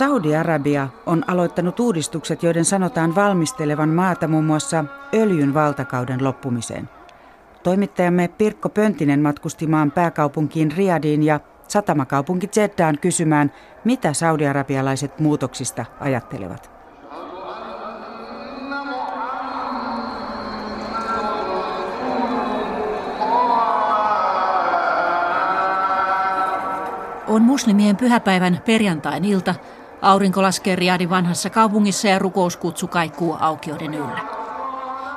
Saudi-Arabia on aloittanut uudistukset, joiden sanotaan valmistelevan maata muun muassa öljyn valtakauden loppumiseen. Toimittajamme Pirkko Pöntinen matkusti maan pääkaupunkiin Riadiin ja satamakaupunki Jeddaan kysymään, mitä saudiarabialaiset muutoksista ajattelevat. On muslimien pyhäpäivän perjantain ilta. Aurinko laskee Riadin vanhassa kaupungissa ja rukouskutsu kaikuu aukioiden yllä.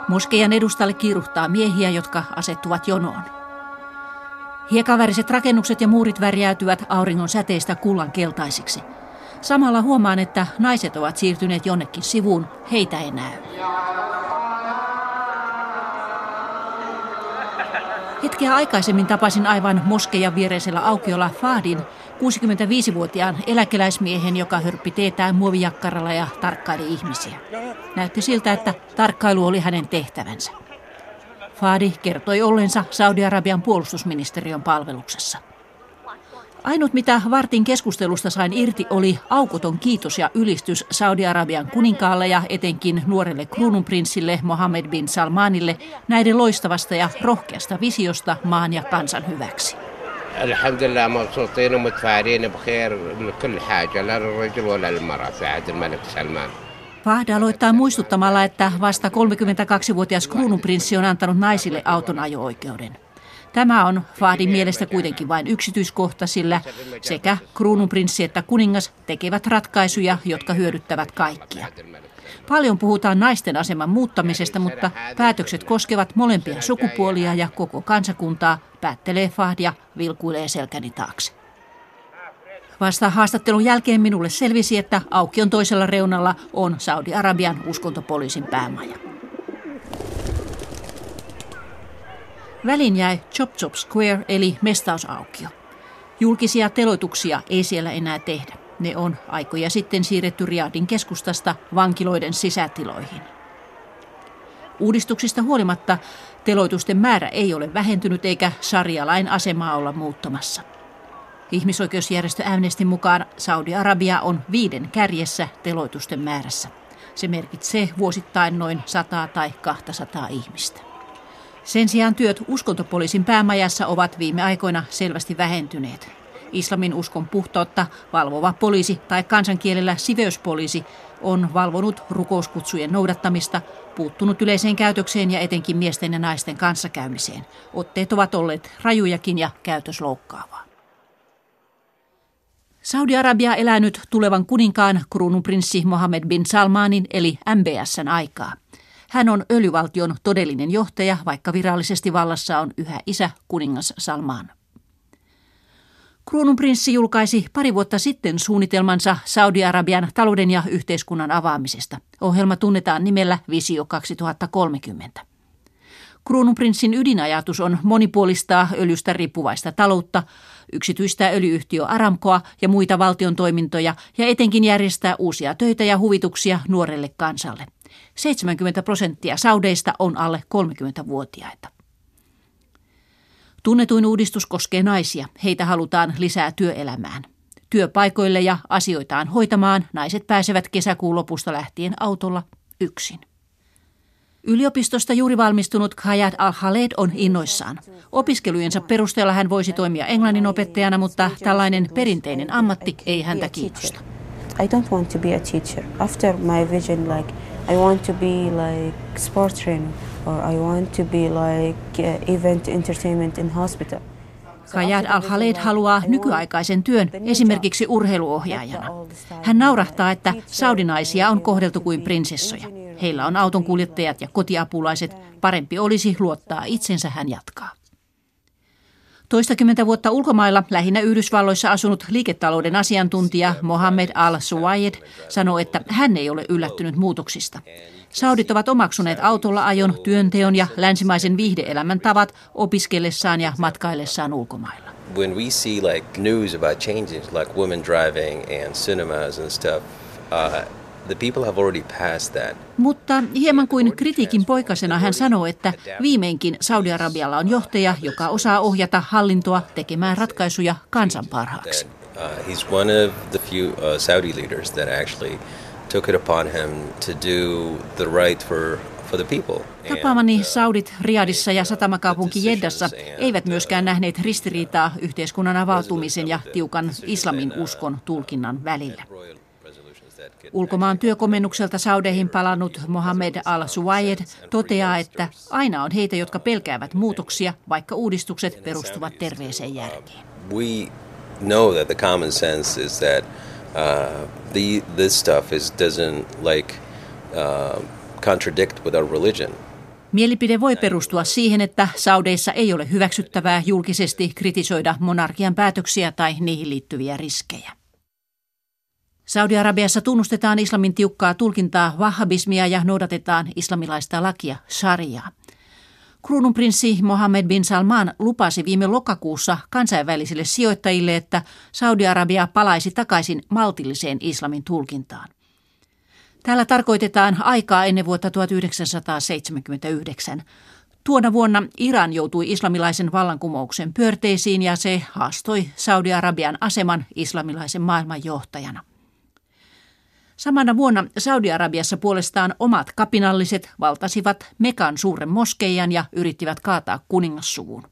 Moskeijan edustalle kiiruhtaa miehiä, jotka asettuvat jonoon. Hiekaväriset rakennukset ja muurit värjäytyvät auringon säteistä kullan keltaisiksi. Samalla huomaan, että naiset ovat siirtyneet jonnekin sivuun, heitä ei näy. Hetkeä aikaisemmin tapasin aivan moskejan viereisellä aukiolla Fadin, 65-vuotiaan eläkeläismiehen, joka hörppi teetään muovijakkaralla ja tarkkaili ihmisiä. Näytti siltä, että tarkkailu oli hänen tehtävänsä. Fadi kertoi ollensa Saudi-Arabian puolustusministeriön palveluksessa. Ainut mitä vartin keskustelusta sain irti oli aukoton kiitos ja ylistys Saudi-Arabian kuninkaalle ja etenkin nuorelle kruununprinssille Mohammed bin Salmanille näiden loistavasta ja rohkeasta visiosta maan ja kansan hyväksi. الحمد لله مبسوطين ومتفائلين بخير لكل حاجة لا للرجل ولا للمرأة في عهد الملك سلمان Vahda aloittaa muistuttamalla, että vasta 32-vuotias kruununprinssi on antanut naisille auton ajo-oikeuden. Tämä on Fahdin mielestä kuitenkin vain yksityiskohta, sillä sekä kruununprinssi että kuningas tekevät ratkaisuja, jotka hyödyttävät kaikkia. Paljon puhutaan naisten aseman muuttamisesta, mutta päätökset koskevat molempia sukupuolia ja koko kansakuntaa, päättelee Fahdia, vilkuilee selkäni taakse. Vasta haastattelun jälkeen minulle selvisi, että aukion toisella reunalla on Saudi-Arabian uskontopoliisin päämaja. Välin jäi Chop Chop Square eli mestausaukio. Julkisia teloituksia ei siellä enää tehdä. Ne on aikoja sitten siirretty Riadin keskustasta vankiloiden sisätiloihin. Uudistuksista huolimatta teloitusten määrä ei ole vähentynyt eikä sarjalain asemaa olla muuttamassa. Ihmisoikeusjärjestö Amnestin mukaan Saudi-Arabia on viiden kärjessä teloitusten määrässä. Se merkitsee vuosittain noin 100 tai 200 ihmistä. Sen sijaan työt uskontopoliisin päämajassa ovat viime aikoina selvästi vähentyneet. Islamin uskon puhtoutta valvova poliisi tai kansankielellä siveyspoliisi on valvonut rukouskutsujen noudattamista, puuttunut yleiseen käytökseen ja etenkin miesten ja naisten kanssakäymiseen. Otteet ovat olleet rajujakin ja käytös loukkaavaa. Saudi-Arabia elää nyt tulevan kuninkaan kruununprinssi Mohammed bin Salmanin eli MBSn aikaa. Hän on öljyvaltion todellinen johtaja, vaikka virallisesti vallassa on yhä isä kuningas Salman. Kruununprinssi julkaisi pari vuotta sitten suunnitelmansa Saudi-Arabian talouden ja yhteiskunnan avaamisesta. Ohjelma tunnetaan nimellä Visio 2030. Kruununprinssin ydinajatus on monipuolistaa öljystä riippuvaista taloutta, yksityistää öljyyhtiö Aramkoa ja muita valtion toimintoja ja etenkin järjestää uusia töitä ja huvituksia nuorelle kansalle. 70 prosenttia saudeista on alle 30-vuotiaita. Tunnetuin uudistus koskee naisia. Heitä halutaan lisää työelämään. Työpaikoille ja asioitaan hoitamaan naiset pääsevät kesäkuun lopusta lähtien autolla yksin. Yliopistosta juuri valmistunut Khayat al-Khaled on innoissaan. Opiskelujensa perusteella hän voisi toimia englannin opettajana, mutta tällainen perinteinen ammatti ei häntä kiinnosta. I don't want to be a teacher. After my vision, like I want to be like sport trainer or I want to be like uh, event entertainment in hospital. Kajad al-Khaled haluaa nykyaikaisen työn esimerkiksi urheiluohjaajana. Hän naurahtaa, että saudinaisia on kohdeltu kuin prinsessoja. Heillä on autonkuljettajat ja kotiapulaiset. Parempi olisi luottaa itsensä, hän jatkaa. Toistakymmentä vuotta ulkomailla, lähinnä Yhdysvalloissa asunut liiketalouden asiantuntija Mohammed al-Suwayed sanoi, että hän ei ole yllättynyt muutoksista. Saudit ovat omaksuneet autolla ajon, työnteon ja länsimaisen viihdeelämän tavat opiskellessaan ja matkaillessaan ulkomailla. When we see like news about changes like women driving and cinemas and stuff, uh, The people have already passed that. Mutta hieman kuin kritiikin poikasena hän sanoo, että viimeinkin Saudi-Arabialla on johtaja, joka osaa ohjata hallintoa tekemään ratkaisuja kansan parhaaksi. Uh, he's one of the few uh, Saudi leaders that actually took it upon him to do the right for Tapaamani uh, Saudit Riadissa ja satamakaupunki Jeddassa eivät myöskään nähneet ristiriitaa yhteiskunnan avautumisen ja tiukan islamin uskon tulkinnan välillä. Ulkomaan työkomennukselta Saudeihin palannut Mohammed al-Suwayed toteaa, että aina on heitä, jotka pelkäävät muutoksia, vaikka uudistukset perustuvat terveeseen järkeen. We know that the common sense is that uh, the, this stuff is, doesn't like uh, contradict with our religion. Mielipide voi perustua siihen, että Saudeissa ei ole hyväksyttävää julkisesti kritisoida monarkian päätöksiä tai niihin liittyviä riskejä. Saudi-Arabiassa tunnustetaan islamin tiukkaa tulkintaa wahhabismia ja noudatetaan islamilaista lakia, shariaa. Kruununprinssi Mohammed bin Salman lupasi viime lokakuussa kansainvälisille sijoittajille, että Saudi-Arabia palaisi takaisin maltilliseen islamin tulkintaan. Täällä tarkoitetaan aikaa ennen vuotta 1979. Tuona vuonna Iran joutui islamilaisen vallankumouksen pyörteisiin ja se haastoi Saudi-Arabian aseman islamilaisen maailman johtajana. Samana vuonna Saudi-Arabiassa puolestaan omat kapinalliset valtasivat Mekan suuren moskeijan ja yrittivät kaataa kuningassuvun.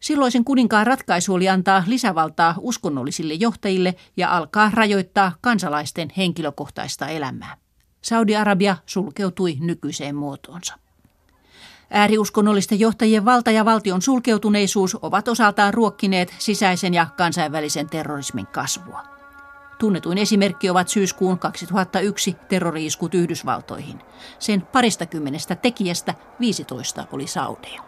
Silloisen kuninkaan ratkaisu oli antaa lisävaltaa uskonnollisille johtajille ja alkaa rajoittaa kansalaisten henkilökohtaista elämää. Saudi-Arabia sulkeutui nykyiseen muotoonsa. Ääriuskonnollisten johtajien valta ja valtion sulkeutuneisuus ovat osaltaan ruokkineet sisäisen ja kansainvälisen terrorismin kasvua. Tunnetuin esimerkki ovat syyskuun 2001 terroriiskut Yhdysvaltoihin. Sen parista kymmenestä tekijästä 15 oli saudeja.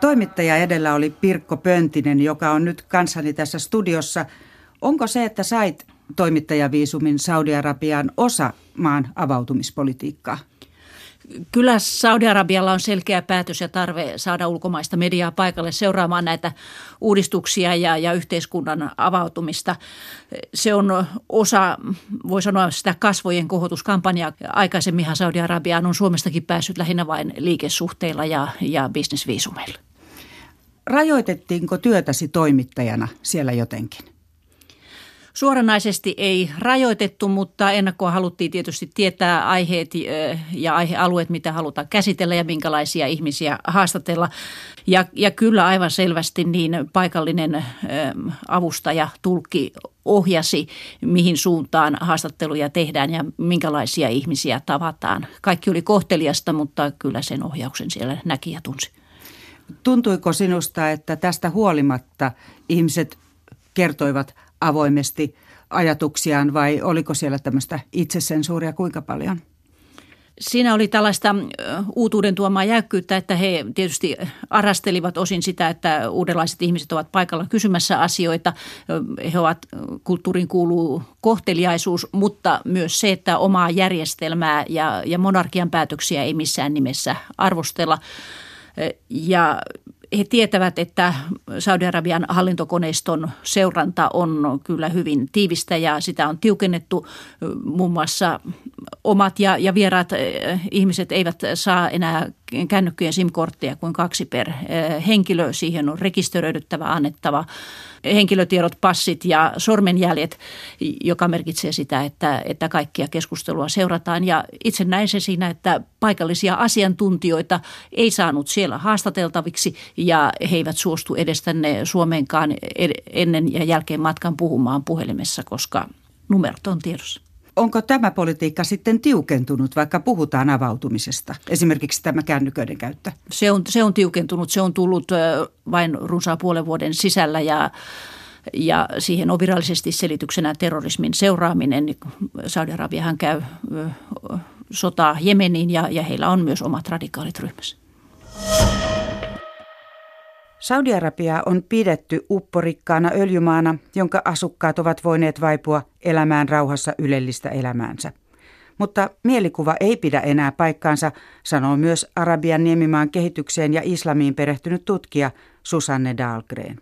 Toimittaja edellä oli Pirkko Pöntinen, joka on nyt kanssani tässä studiossa. Onko se, että sait toimittajaviisumin Saudi-Arabiaan osa maan avautumispolitiikkaa? Kyllä Saudi-Arabialla on selkeä päätös ja tarve saada ulkomaista mediaa paikalle seuraamaan näitä uudistuksia ja, ja yhteiskunnan avautumista. Se on osa, voi sanoa, sitä kasvojen kohotuskampanjaa. Aikaisemminhan Saudi-Arabiaan on Suomestakin päässyt lähinnä vain liikesuhteilla ja, ja bisnesviisumeilla. Rajoitettiinko työtäsi toimittajana siellä jotenkin? Suoranaisesti ei rajoitettu, mutta ennakkoa haluttiin tietysti tietää aiheet ja aihealueet, mitä halutaan käsitellä ja minkälaisia ihmisiä haastatella. Ja, ja kyllä aivan selvästi niin paikallinen avustaja, tulkki ohjasi, mihin suuntaan haastatteluja tehdään ja minkälaisia ihmisiä tavataan. Kaikki oli kohteliasta, mutta kyllä sen ohjauksen siellä näki ja tunsi. Tuntuiko sinusta, että tästä huolimatta ihmiset kertoivat avoimesti ajatuksiaan vai oliko siellä tämmöistä itsesensuuria kuinka paljon? Siinä oli tällaista uutuuden tuomaa jäykkyyttä, että he tietysti arastelivat osin sitä, että uudenlaiset ihmiset ovat paikalla kysymässä asioita. He ovat, kulttuuriin kuuluu kohteliaisuus, mutta myös se, että omaa järjestelmää ja, ja monarkian päätöksiä ei missään nimessä arvostella. Ja he tietävät, että Saudi-Arabian hallintokoneiston seuranta on kyllä hyvin tiivistä ja sitä on tiukennettu. Muun muassa omat ja, ja vieraat eh, ihmiset eivät saa enää kännykköjen SIM-kortteja kuin kaksi per eh, henkilö. Siihen on rekisteröidyttävä, annettava henkilötiedot, passit ja sormenjäljet, joka merkitsee sitä, että, että kaikkia keskustelua seurataan. Ja itse näin se siinä, että paikallisia asiantuntijoita ei saanut siellä haastateltaviksi ja he eivät suostu edes tänne Suomeenkaan ennen ja jälkeen matkan puhumaan puhelimessa, koska numerot on tiedossa. Onko tämä politiikka sitten tiukentunut, vaikka puhutaan avautumisesta? Esimerkiksi tämä kännyköiden käyttö. Se on, se on tiukentunut. Se on tullut vain runsaan puolen vuoden sisällä ja ja siihen on virallisesti selityksenä terrorismin seuraaminen. Saudi-Arabiahan käy sotaa Jemeniin ja, ja heillä on myös omat radikaalit ryhmässä. Saudi-Arabia on pidetty upporikkaana öljymaana, jonka asukkaat ovat voineet vaipua elämään rauhassa ylellistä elämäänsä. Mutta mielikuva ei pidä enää paikkaansa, sanoo myös Arabian niemimaan kehitykseen ja islamiin perehtynyt tutkija Susanne Dahlgren.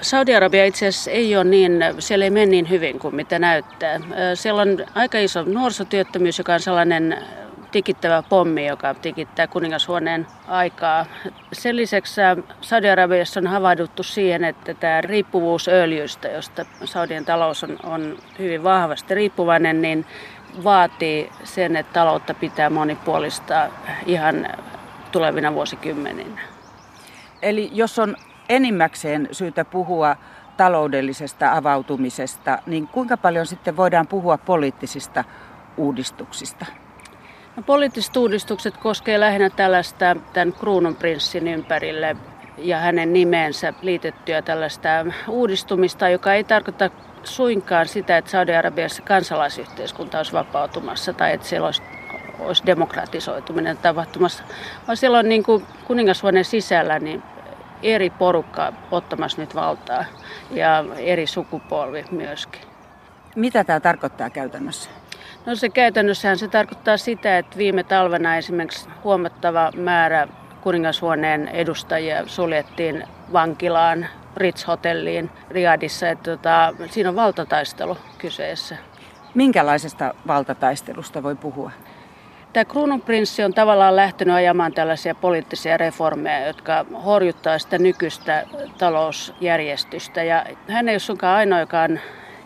Saudi-Arabia itse asiassa ei ole niin, siellä ei mene niin hyvin kuin mitä näyttää. Siellä on aika iso nuorisotyöttömyys, joka on sellainen tikittävä pommi, joka tikittää kuningashuoneen aikaa. Sen lisäksi Saudi-Arabiassa on havahduttu siihen, että tämä riippuvuus öljystä, josta Saudien talous on, on hyvin vahvasti riippuvainen, niin vaatii sen, että taloutta pitää monipuolista ihan tulevina vuosikymmeninä. Eli jos on enimmäkseen syytä puhua taloudellisesta avautumisesta, niin kuinka paljon sitten voidaan puhua poliittisista uudistuksista? No, poliittiset uudistukset koskevat lähinnä tällaista tämän kruununprinssin ympärille ja hänen nimeensä liitettyä tällaista uudistumista, joka ei tarkoita suinkaan sitä, että Saudi-Arabiassa kansalaisyhteiskunta olisi vapautumassa tai että siellä olisi, olisi demokratisoituminen tapahtumassa, vaan siellä on niin kuin sisällä niin eri porukka ottamassa nyt valtaa ja eri sukupolvi myöskin. Mitä tämä tarkoittaa käytännössä? No se käytännössähän se tarkoittaa sitä, että viime talvena esimerkiksi huomattava määrä kuningashuoneen edustajia suljettiin vankilaan, Ritz-hotelliin Riadissa. Että tota, siinä on valtataistelu kyseessä. Minkälaisesta valtataistelusta voi puhua? Tämä kruununprinssi on tavallaan lähtenyt ajamaan tällaisia poliittisia reformeja, jotka horjuttaa sitä nykyistä talousjärjestystä. Ja hän ei ole sunkaan ainoa, joka on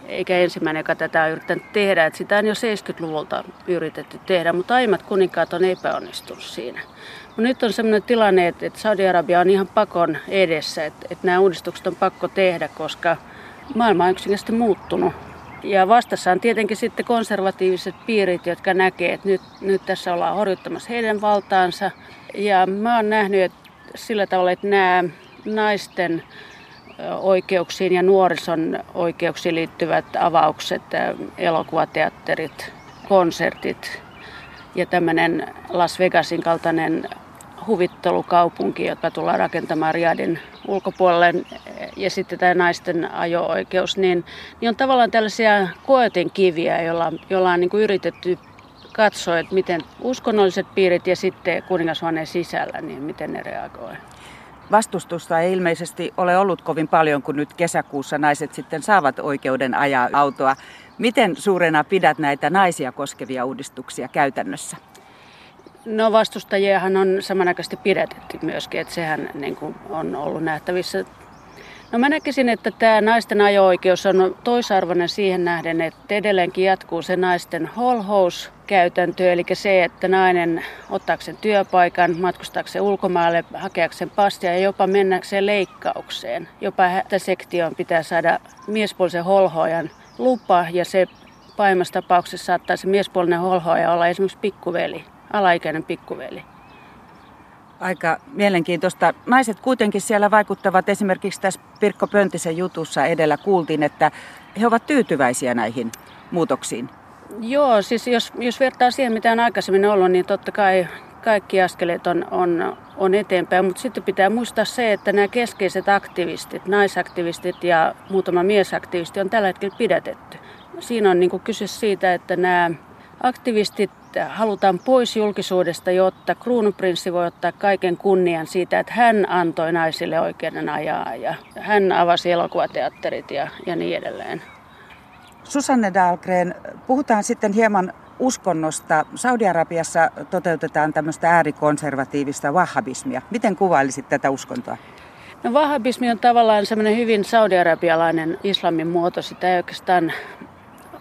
eikä ensimmäinen, joka tätä on yrittänyt tehdä. Että sitä on jo 70-luvulta yritetty tehdä, mutta aiemmat kuninkaat on epäonnistunut siinä. Mutta nyt on sellainen tilanne, että Saudi-Arabia on ihan pakon edessä, että, että nämä uudistukset on pakko tehdä, koska maailma on yksinkertaisesti muuttunut. Ja vastassa on tietenkin sitten konservatiiviset piirit, jotka näkee, että nyt, nyt tässä ollaan horjuttamassa heidän valtaansa. Ja mä oon nähnyt että sillä tavalla, että nämä naisten oikeuksiin ja nuorison oikeuksiin liittyvät avaukset, elokuvateatterit, konsertit ja tämmöinen Las Vegasin kaltainen huvittelukaupunki, joka tullaan rakentamaan Riadin ulkopuolelle, ja sitten tämä naisten ajo-oikeus, niin, niin on tavallaan tällaisia koetin kiviä, joilla, joilla on niin kuin yritetty katsoa, että miten uskonnolliset piirit ja sitten kuningashuoneen sisällä, niin miten ne reagoivat. Vastustusta ei ilmeisesti ole ollut kovin paljon, kun nyt kesäkuussa naiset sitten saavat oikeuden ajaa autoa. Miten suurena pidät näitä naisia koskevia uudistuksia käytännössä? No vastustajiahan on samanaikaisesti pidätetty myöskin, että sehän niin kuin on ollut nähtävissä. No mä näkisin, että tämä naisten ajo-oikeus on toisarvoinen siihen nähden, että edelleenkin jatkuu se naisten holhous käytäntö, eli se, että nainen ottaakseen työpaikan, matkustaakseen ulkomaalle, hakeakseen pastia ja jopa mennäkseen leikkaukseen. Jopa sektioon pitää saada miespuolisen holhoajan lupa ja se pahimmassa tapauksessa saattaa se miespuolinen holhoaja olla esimerkiksi pikkuveli alaikäinen pikkuveli. Aika mielenkiintoista. Naiset kuitenkin siellä vaikuttavat esimerkiksi tässä Pirkko Pöntisen jutussa edellä kuultiin, että he ovat tyytyväisiä näihin muutoksiin. Joo, siis jos, jos vertaa siihen, mitä on aikaisemmin ollut, niin totta kai kaikki askeleet on, on, on eteenpäin, mutta sitten pitää muistaa se, että nämä keskeiset aktivistit, naisaktivistit ja muutama miesaktivisti on tällä hetkellä pidätetty. Siinä on niin kyse siitä, että nämä aktivistit halutaan pois julkisuudesta, jotta kruununprinssi voi ottaa kaiken kunnian siitä, että hän antoi naisille oikeuden ajaa ja hän avasi elokuvateatterit ja, ja niin edelleen. Susanne Dahlgren, puhutaan sitten hieman uskonnosta. Saudi-Arabiassa toteutetaan tämmöistä äärikonservatiivista wahhabismia. Miten kuvailisit tätä uskontoa? No wahhabismi on tavallaan semmoinen hyvin saudi-arabialainen islamin muoto. Sitä ei oikeastaan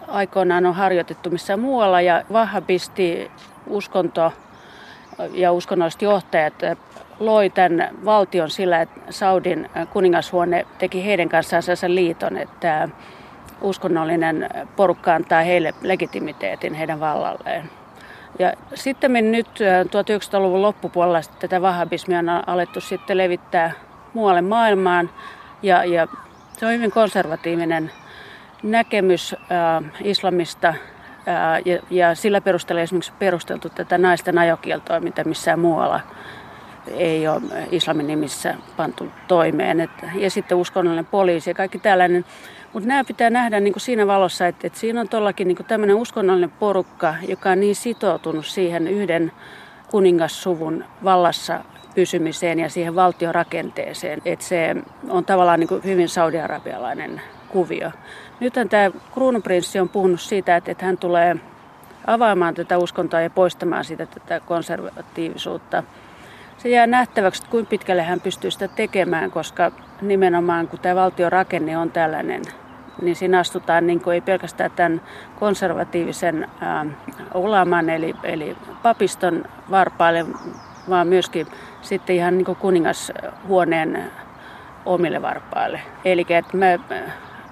aikoinaan on harjoitettu missään muualla ja vahhabisti uskonto ja uskonnolliset johtajat loi tämän valtion sillä, että Saudin kuningashuone teki heidän kanssaan liiton, että uskonnollinen porukka antaa heille legitimiteetin heidän vallalleen. Ja sitten nyt 1900-luvun loppupuolella tätä vahhabismia on alettu sitten levittää muualle maailmaan ja, ja se on hyvin konservatiivinen näkemys äh, islamista äh, ja, ja sillä perusteella esimerkiksi perusteltu tätä naisten ajokieltoa, mitä missään muualla ei ole islamin nimissä pantu toimeen. Et, ja sitten uskonnollinen poliisi ja kaikki tällainen. Mutta nämä pitää nähdä niin kuin siinä valossa, että, että siinä on tuollakin niin tämmöinen uskonnollinen porukka, joka on niin sitoutunut siihen yhden kuningassuvun vallassa pysymiseen ja siihen valtiorakenteeseen, että se on tavallaan niin kuin hyvin saudiarabialainen kuvio. Nythän tämä kruununprinssi on puhunut siitä, että, että hän tulee avaamaan tätä uskontoa ja poistamaan sitä tätä konservatiivisuutta. Se jää nähtäväksi, että kuinka pitkälle hän pystyy sitä tekemään, koska nimenomaan kun tämä valtion rakenne on tällainen, niin siinä astutaan niin kuin ei pelkästään tämän konservatiivisen ää, ulaman eli, eli papiston varpaille, vaan myöskin sitten ihan niin kuin kuningashuoneen omille varpaille. Eli että mä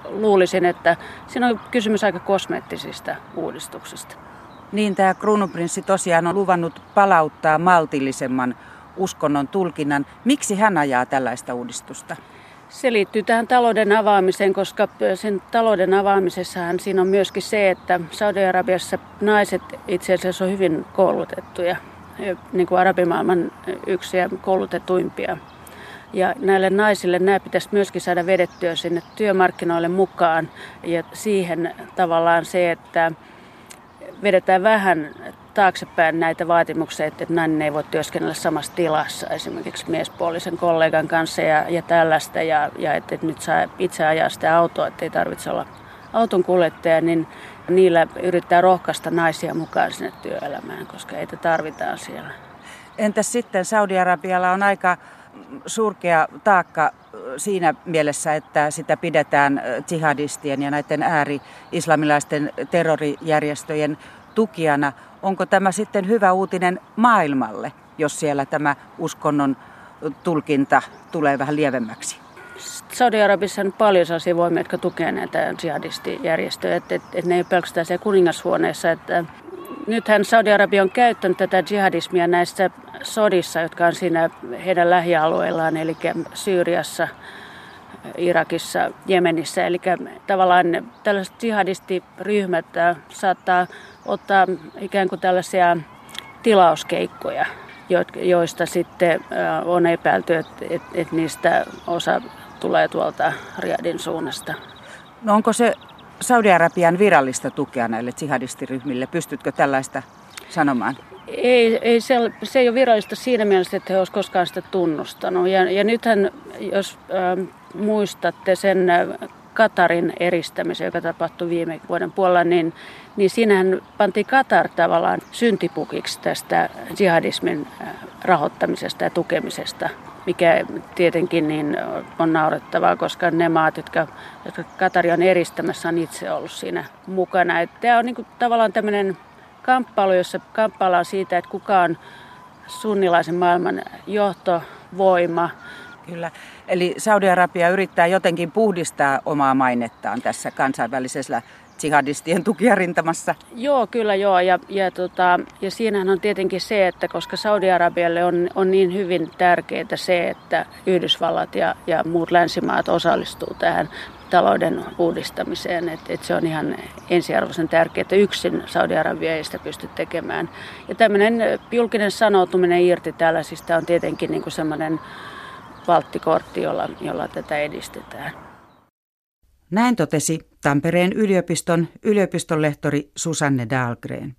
luulisin, että siinä on kysymys aika kosmeettisista uudistuksista. Niin, tämä kruununprinssi tosiaan on luvannut palauttaa maltillisemman uskonnon tulkinnan. Miksi hän ajaa tällaista uudistusta? Se liittyy tähän talouden avaamiseen, koska sen talouden avaamisessahan siinä on myöskin se, että Saudi-Arabiassa naiset itse asiassa on hyvin koulutettuja, niin kuin arabimaailman yksi koulutetuimpia. Ja näille naisille nämä pitäisi myöskin saada vedettyä sinne työmarkkinoille mukaan ja siihen tavallaan se, että vedetään vähän taaksepäin näitä vaatimuksia, että nainen ei voi työskennellä samassa tilassa esimerkiksi miespuolisen kollegan kanssa ja, ja tällaista ja, ja että, nyt saa itse ajaa sitä autoa, että ei tarvitse olla auton kuljettaja, niin niillä yrittää rohkaista naisia mukaan sinne työelämään, koska heitä tarvitaan siellä. Entäs sitten Saudi-Arabialla on aika surkea taakka siinä mielessä, että sitä pidetään jihadistien ja näiden ääri-islamilaisten terrorijärjestöjen tukijana. Onko tämä sitten hyvä uutinen maailmalle, jos siellä tämä uskonnon tulkinta tulee vähän lievemmäksi? Saudi-Arabissa on paljon sellaisia voimia, jotka tukevat näitä jihadistijärjestöjä. Että et, et ne ei pelkästään siellä kuningashuoneessa. Että nythän Saudi-Arabia on käyttänyt tätä jihadismia näissä sodissa, jotka on siinä heidän lähialueillaan, eli Syyriassa, Irakissa, Jemenissä. Eli tavallaan tällaiset jihadistiryhmät saattaa ottaa ikään kuin tällaisia tilauskeikkoja, joista sitten on epäilty, että, että niistä osa tulee tuolta Riadin suunnasta. No onko se Saudi-Arabian virallista tukea näille jihadistiryhmille? Pystytkö tällaista sanomaan? Ei, ei se, se ei ole virallista siinä mielessä, että he olisivat koskaan sitä tunnustanut. Ja, ja nythän, jos äh, muistatte sen äh, Katarin eristämisen, joka tapahtui viime vuoden puolella, niin, niin siinähän pantiin Katar tavallaan syntipukiksi tästä jihadismin äh, rahoittamisesta ja tukemisesta, mikä tietenkin niin on naurettavaa, koska ne maat, jotka, jotka Katari on eristämässä, on itse ollut siinä mukana. Että tämä on niin kuin tavallaan tämmöinen kamppailu, jossa kamppaillaan siitä, että kuka on sunnilaisen maailman johtovoima. Kyllä. Eli Saudi-Arabia yrittää jotenkin puhdistaa omaa mainettaan tässä kansainvälisessä jihadistien tukijarintamassa. Joo, kyllä joo. Ja, ja, tota, ja siinähän on tietenkin se, että koska Saudi-Arabialle on, on niin hyvin tärkeää se, että Yhdysvallat ja, ja muut länsimaat osallistuu tähän talouden uudistamiseen. Että, että se on ihan ensiarvoisen tärkeää, että yksin Saudi-Arabia ei sitä pysty tekemään. Ja tämmöinen julkinen sanoutuminen irti tällaisista on tietenkin niin kuin semmoinen valttikortti, jolla, jolla tätä edistetään. Näin totesi Tampereen yliopiston yliopistonlehtori Susanne Dahlgren.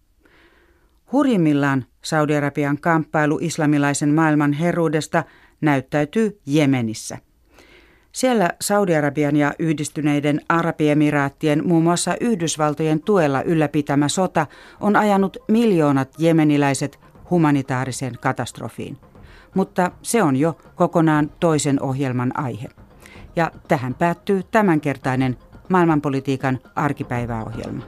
Hurjimmillaan Saudi-Arabian kamppailu islamilaisen maailman heruudesta näyttäytyy Jemenissä. Siellä Saudi-Arabian ja yhdistyneiden Arabiemiraattien muun muassa Yhdysvaltojen tuella ylläpitämä sota on ajanut miljoonat jemeniläiset humanitaariseen katastrofiin. Mutta se on jo kokonaan toisen ohjelman aihe. Ja tähän päättyy tämänkertainen maailmanpolitiikan arkipäiväohjelma.